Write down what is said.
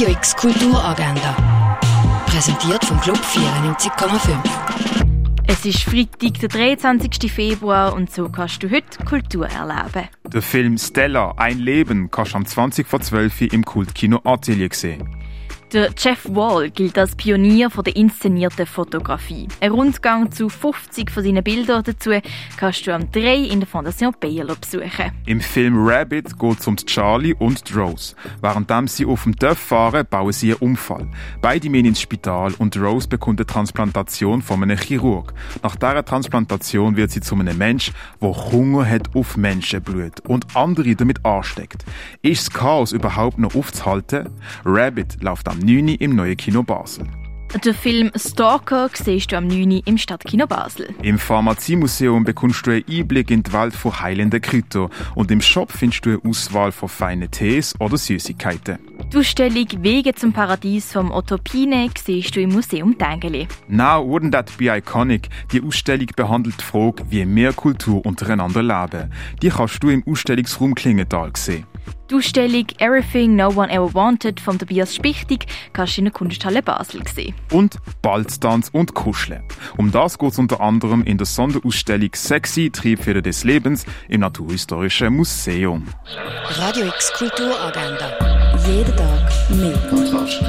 Radio X Kulturagenda. Präsentiert vom Club 94,5. Es ist Freitag, der 23. Februar und so kannst du heute Kultur erleben. Der Film Stella, ein Leben, kannst du am 20 vor 12 Uhr im Kultkino Atelier sehen. Der Jeff Wall gilt als Pionier von der inszenierten Fotografie. Ein Rundgang zu 50 von seinen Bildern dazu kannst du am 3 in der Fondation Baylor besuchen. Im Film Rabbit geht es um Charlie und Rose. Während sie auf dem Dörf fahren, bauen sie einen Unfall. Beide gehen ins Spital und Rose bekommt eine Transplantation von einem Chirurg. Nach dieser Transplantation wird sie zu einem Mensch, der Hunger hat auf Menschenblut und andere damit ansteckt. Ist das Chaos überhaupt noch aufzuhalten? Rabbit läuft am 9. im neuen Kino Basel. Der Film Stalker siehst du am 9. im Stadtkino Basel. Im Pharmaziemuseum bekommst du einen Einblick in die Welt von heilenden Kräutern und im Shop findest du eine Auswahl von feinen Tees oder Süßigkeiten. Die Ausstellung Wege zum Paradies vom Otto Pine siehst du im Museum Tengeli. Now wouldn't that be iconic? Die Ausstellung behandelt die Frage, wie mehr Kultur untereinander leben. Die kannst du im Ausstellungsraum Klingenthal sehen. Die Ausstellung Everything No One Ever Wanted von Tobias Spichtig kannst du in der Kunsthalle Basel sehen. Und Balztanz und Kuscheln. Um das geht es unter anderem in der Sonderausstellung Sexy Triebfeder des Lebens im Naturhistorischen Museum. Radio X Kulturagenda. Jeden Tag mehr. Kontrast.